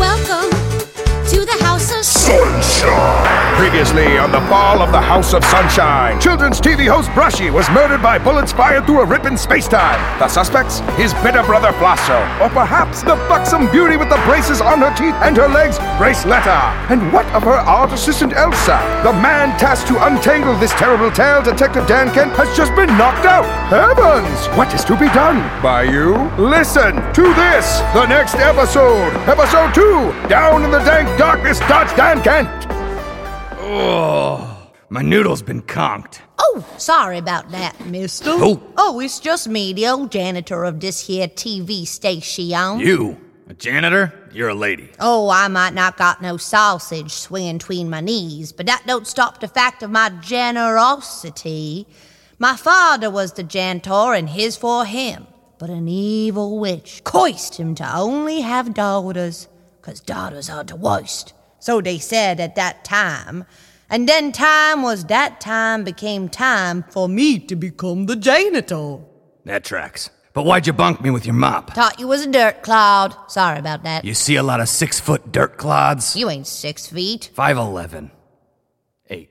Welcome to the House of Sunshine. Previously on the fall of the House of Sunshine, children's TV host Brushy was murdered by bullets fired through a rip in space-time. The suspects? His bitter brother Flosso, or perhaps the buxom beauty with the braces on her teeth and her legs, Braceletta. And what of her art assistant Elsa? The man tasked to untangle this terrible tale, Detective Dan Kent, has just been knocked out. Heavens! What is to be done? By you? Listen to this, the next episode, episode two, Down in the Dank Darkness. Dot Dan Kent. Oh, my noodle's been conked. Oh, sorry about that, mister. Who? Oh, it's just me, the old janitor of this here TV station. You, a janitor? You're a lady. Oh, I might not got no sausage swinging tween my knees, but that don't stop the fact of my generosity. My father was the janitor, and his for him. But an evil witch coiced him to only have daughters, 'cause daughters are the worst. So they said at that time. And then time was that time became time for me to become the janitor. That tracks. But why'd you bunk me with your mop? Thought you was a dirt cloud. Sorry about that. You see a lot of six foot dirt clods? You ain't six feet. Five eleven. Eight.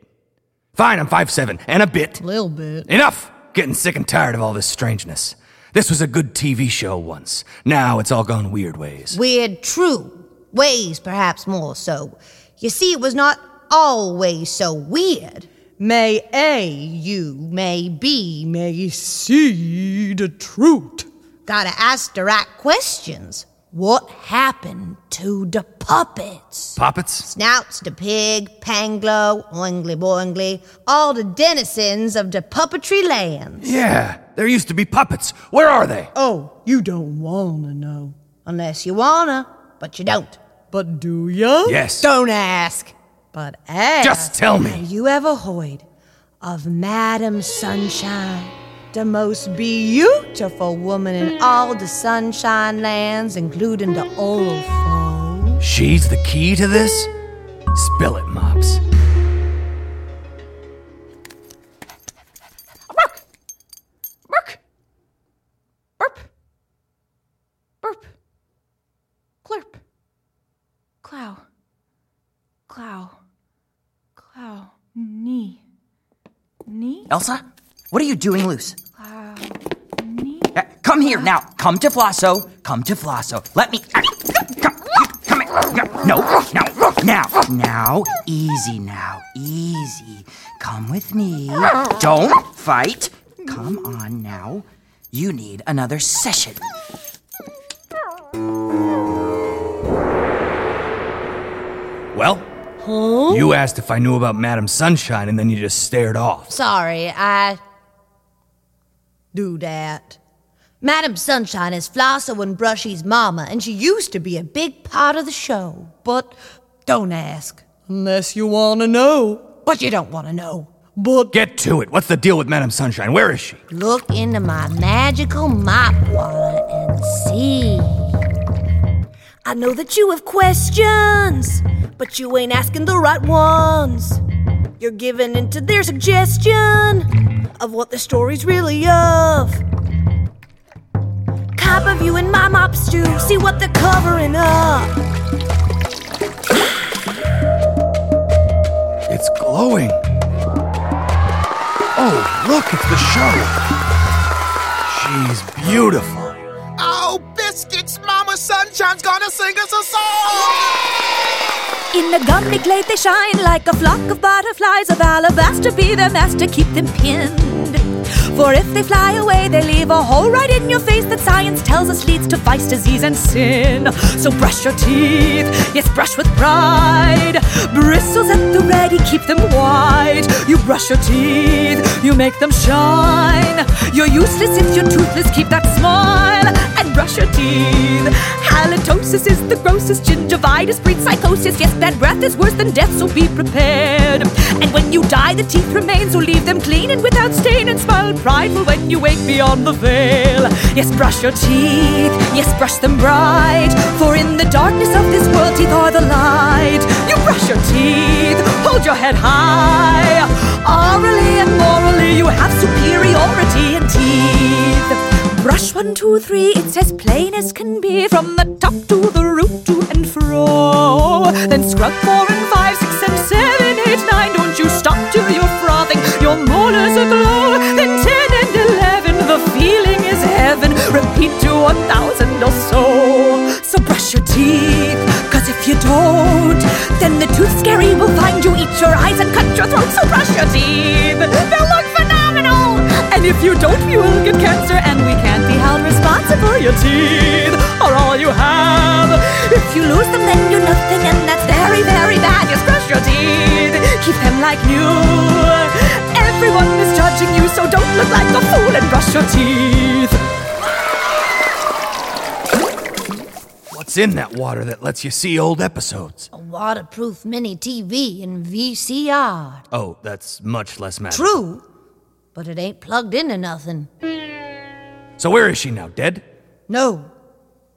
Fine, I'm five seven and a bit. A little bit. Enough! Getting sick and tired of all this strangeness. This was a good TV show once. Now it's all gone weird ways. Weird, true. Ways, perhaps more so. You see, it was not always so weird. May A, you, may B, may see the truth. Gotta ask the right questions. What happened to the puppets? Puppets? Snouts, the pig, Panglo, Oingly Boingly, all the denizens of the puppetry lands. Yeah, there used to be puppets. Where are they? Oh, you don't wanna know. Unless you wanna, but you don't. But do ya? Yes. Don't ask. But ask. Just tell me. Have you ever heard of Madam Sunshine? The most beautiful woman in all the sunshine lands, including the oral foe. She's the key to this? Spill it, Mops. Elsa, what are you doing loose? Clow! Knee? Uh, come here now. Come to Flosso. Come to Flosso. Let me. uh, come, come here. No, no, now, now, easy now, easy. Come with me. Don't fight. Come on now. You need another session. Well? You asked if I knew about Madam Sunshine and then you just stared off. Sorry, I do that. Madam Sunshine is Flosso and Brushy's mama, and she used to be a big part of the show. But don't ask. Unless you want to know. But you don't want to know. But Get to it. What's the deal with Madam Sunshine? Where is she? look into my magical mop wallet and see. I know that you have questions, but you ain't asking the right ones. You're giving into their suggestion of what the story's really of. Cop of you and my mop stew, see what they're covering up. It's glowing. Oh, look, it's the show. She's beautiful. Oh, biscuits, Mama Sunshine's gonna sing us a song! In the gummy glade they shine like a flock of butterflies of alabaster. Be their master, keep them pinned. For if they fly away, they leave a hole right in your face that science tells us leads to vice, disease, and sin. So brush your teeth, yes, brush with pride. Bristles at the ready, keep them white. You brush your teeth, you make them shine. You're useless if you're toothless, keep that smile and brush your teeth. Halitosis is the grossest, gingivitis breeds psychosis. Yes, bad breath is worse than death, so be prepared. And when you die, the teeth remain, so leave them clean and without stain and smile prideful when you wake beyond the veil. Yes, brush your teeth, yes, brush them bright. For in the darkness of this world, teeth are the light. You brush your teeth, hold your head high. Orally and morally, you have superiority in teeth. Brush one, two, three, it's as plain as can be. From the top to the root, to and fro. Then scrub four and five, six and seven, eight, nine. Don't you stop till you're frothing, your molars are aglow. Then ten and eleven, the feeling is heaven. Repeat to a thousand or so. So brush your teeth, cause if you don't, then the tooth scary will find you, eat your eyes and cut your throat. So brush your teeth, they'll look phenomenal. And if you don't, you will get cancer, and we can't be held responsible. Your teeth are all you have. If you lose them, then you're nothing, and that's very, very bad. Just brush your teeth, keep them like new. Everyone is judging you, so don't look like a fool and brush your teeth. In that water that lets you see old episodes? A waterproof mini TV and VCR. Oh, that's much less magical. True, but it ain't plugged into nothing. So where is she now? Dead? No.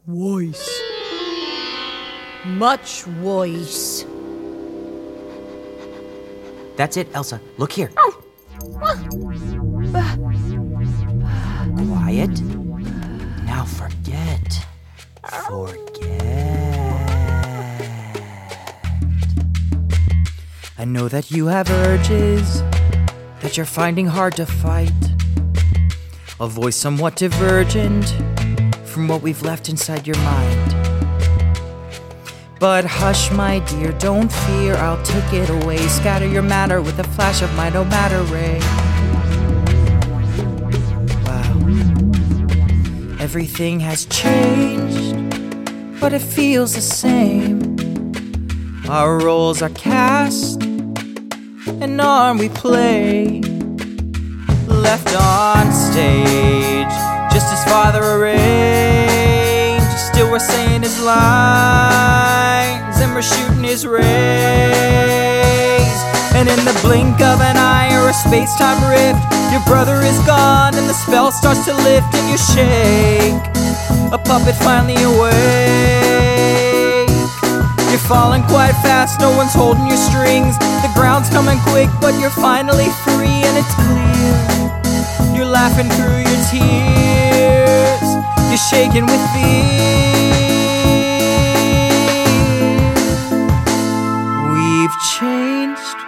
Voice. Much voice. That's it, Elsa. Look here. Oh. Quiet. Now forget. Forget. I know that you have urges that you're finding hard to fight. A voice somewhat divergent from what we've left inside your mind. But hush, my dear, don't fear, I'll take it away. Scatter your matter with a flash of my no matter ray. Wow. Everything has changed, but it feels the same. Our roles are cast, and on we play. Left on stage, just as father arranged. Still, we're saying his lines, and we're shooting his rays. And in the blink of an eye or a space time rift, your brother is gone, and the spell starts to lift, and you shake. A puppet finally awake. You're falling quite fast, no one's holding your strings. The ground's coming quick, but you're finally free, and it's clear. You're laughing through your tears. You're shaking with fear. We've changed.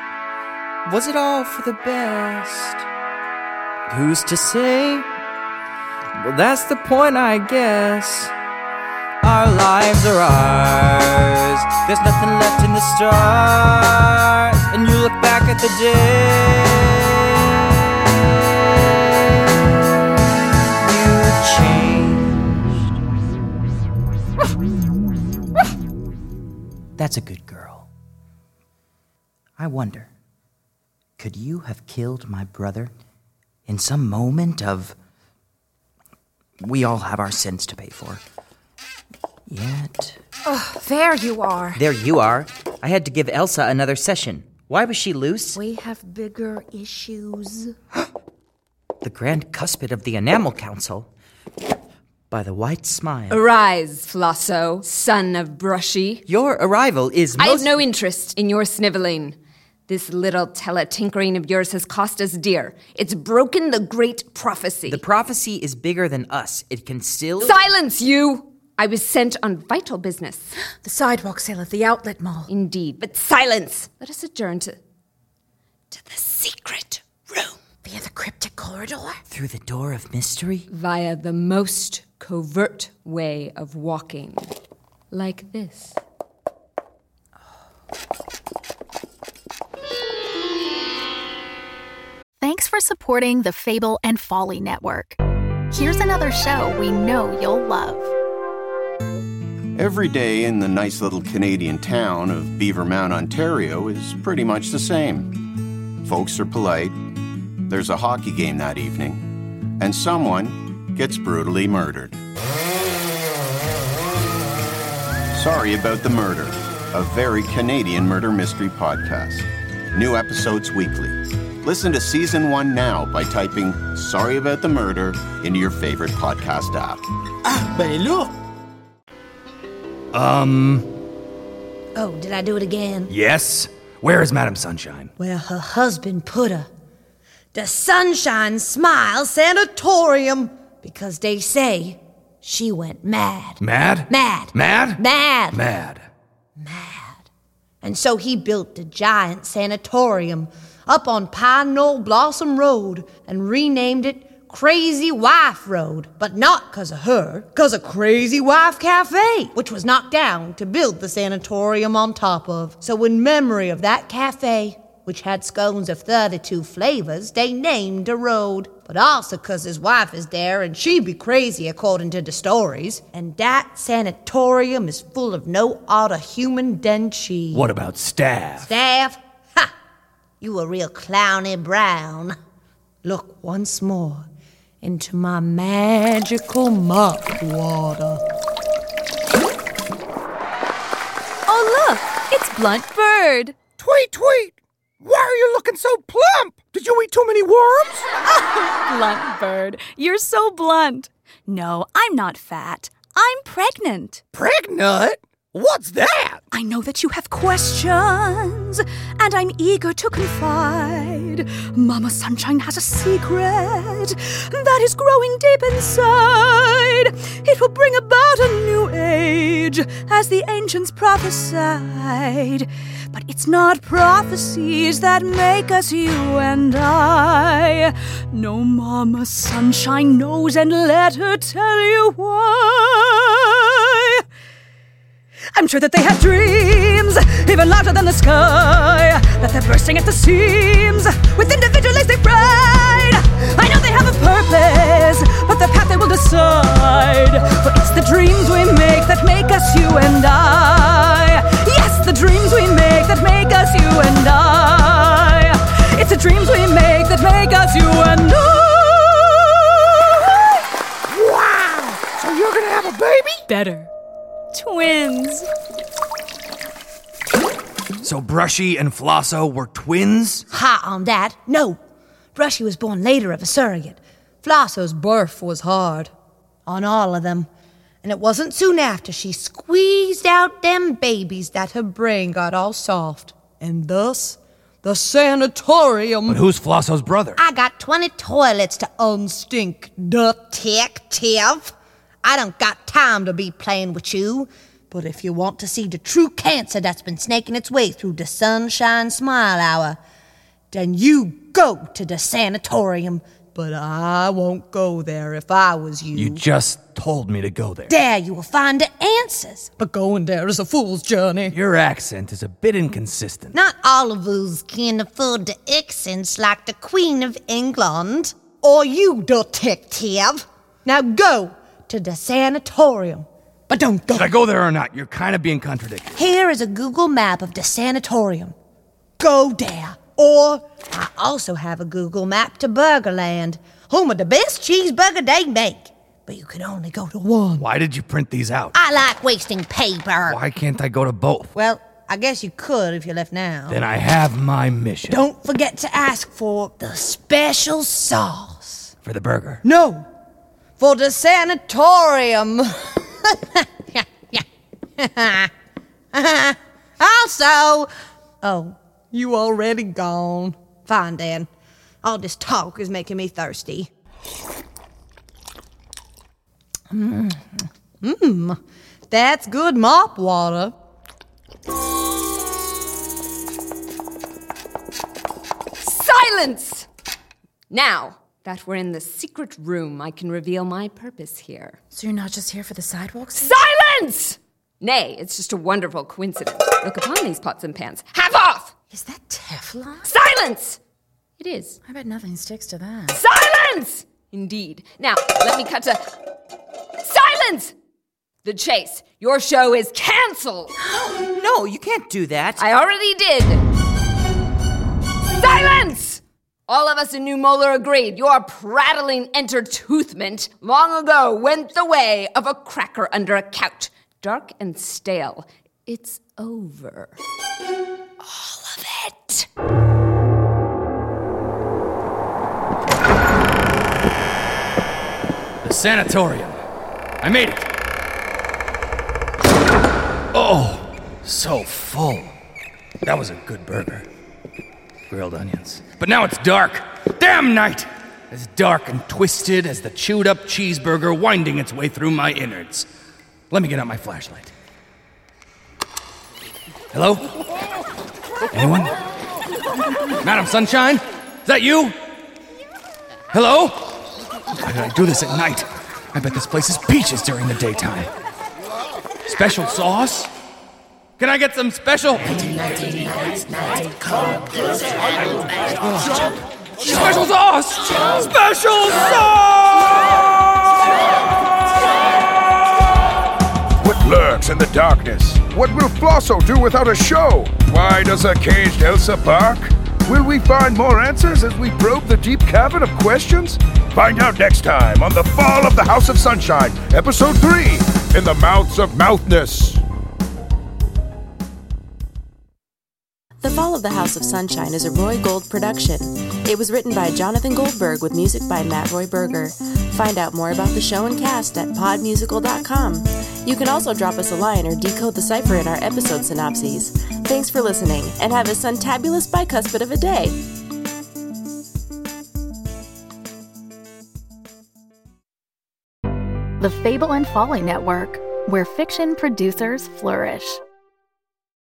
Was it all for the best? Who's to say? Well, that's the point, I guess. Our lives are ours. There's nothing left in the stars. And you look back at the day. You changed. That's a good girl. I wonder, could you have killed my brother in some moment of. We all have our sins to pay for. Yet. Oh, there you are. There you are. I had to give Elsa another session. Why was she loose? We have bigger issues. The grand cuspid of the Enamel Council. By the white smile. Arise, Flosso, son of Brushy. Your arrival is most. I have no interest in your sniveling. This little teletinkering of yours has cost us dear. It's broken the great prophecy. The prophecy is bigger than us. It can still. Silence, you! I was sent on vital business. The sidewalk sale at the outlet mall. Indeed, but silence! Let us adjourn to. to the secret room. Via the cryptic corridor? Through the door of mystery? Via the most covert way of walking. Like this. Oh. Thanks for supporting the Fable and Folly Network. Here's another show we know you'll love. Every day in the nice little Canadian town of Beavermount, Ontario is pretty much the same. Folks are polite, there's a hockey game that evening, and someone gets brutally murdered. Sorry about the murder, a very Canadian murder mystery podcast. New episodes weekly. Listen to season one now by typing Sorry About the Murder into your favorite podcast app. Ah, ben là! Um, Oh, did I do it again? yes? Where is Madame Sunshine? Well, her husband put her. The Sunshine Smile Sanatorium. Because they say she went mad. Mad? Mad. Mad? Mad. Mad. And so he built a giant sanatorium up on Pine Knoll Blossom Road and renamed it Crazy Wife Road. But not 'cause of her, 'cause of Crazy Wife Cafe, which was knocked down to build the sanatorium on top of. So, in memory of that cafe, which had scones of 32 flavors, they named the road. But also 'cause his wife is there and she be crazy according to the stories. And that sanatorium is full of no other human than she. What about staff? Staff? Ha! You a real clowny brown. Look once more into my magical mop water. Oh, look! It's Blunt Bird. Tweet, tweet! Why are you looking so plump? Did you eat too many worms? Blunt Bird, you're so blunt. No, I'm not fat. I'm pregnant. Pregnant? What's that? I know that you have questions, and I'm eager to confide. Mama Sunshine has a secret that is growing deep inside. It will bring about a new age, as the ancients prophesied. But it's not prophecies that make us you and I. No, Mama Sunshine knows, and let her tell you why. I'm sure that they have dreams, even larger than the sky, that they're bursting at the seams with individualistic pride. I know they have a purpose, but the path they will decide. For it's the dreams we make that make us you and I. Yes, the dreams we make that make us you and I. It's the dreams we make that make us you and I. Wow! So you're gonna have a baby? Better. Twins. So Brushy and Flosso were twins? Hot on that. No. Brushy was born later of a surrogate. Flosso's birth was hard. On all of them. And it wasn't soon after she squeezed out them babies that her brain got all soft. And thus, the sanatorium. But who's Flosso's brother? I got 20 toilets to unstink, detective. I don't got time to be playing with you. But if you want to see the true cancer that's been snaking its way through the sunshine smile hour, then you go to the sanatorium. But I won't go there if I was you. You just told me to go there. There you will find the answers. But going there is a fool's journey. Your accent is a bit inconsistent. Not all of us can afford the accents like the Queen of England. Or you, detective. Now go to the sanatorium. But don't go. Should I go there or not? You're kind of being contradictory. Here is a Google map of the sanatorium. Go there. Or I also have a Google map to Burgerland, home of the best cheeseburger they make. But you can only go to one. Why did you print these out? I like wasting paper. Why can't I go to both? Well, I guess you could if you left now. Then I have my mission. Don't forget to ask for the special sauce. For the burger. No, for the sanatorium. also, oh, you already gone. Fine, Dan. All this talk is making me thirsty. Mmm, mm, that's good mop water. Silence! Now, that we're in the secret room, I can reveal my purpose here. So you're not just here for the sidewalks? Silence! Nay, it's just a wonderful coincidence. Look upon these pots and pans. Have off! Is that Teflon? Silence! It is. I bet nothing sticks to that. Silence! Indeed. Now, let me cut to. Silence! The chase. Your show is cancelled. no, you can't do that. I already did. All of us in New Molar agreed your prattling entertoothment long ago went the way of a cracker under a couch. Dark and stale. It's over. All of it. The sanatorium. I made it. Oh, so full. That was a good burger. Grilled onions. But now it's dark. Damn night! As dark and twisted as the chewed up cheeseburger winding its way through my innards. Let me get out my flashlight. Hello? Anyone? Madam Sunshine? Is that you? Hello? Why did I do this at night? I bet this place is peaches during the daytime. Special sauce? Can I get some special? Special sauce! Special sauce! What lurks in the darkness? What will Flosso do without a show? Why does a caged Elsa bark? Will we find more answers as we probe the deep cavern of questions? Find out next time on The Fall of the House of Sunshine, Episode 3 In the Mouths of Mouthness. The Fall of the House of Sunshine is a Roy Gold production. It was written by Jonathan Goldberg with music by Matt Roy Berger. Find out more about the show and cast at podmusical.com. You can also drop us a line or decode the cipher in our episode synopses. Thanks for listening, and have a suntabulous bicuspid of a day. The Fable and Folly Network, where fiction producers flourish.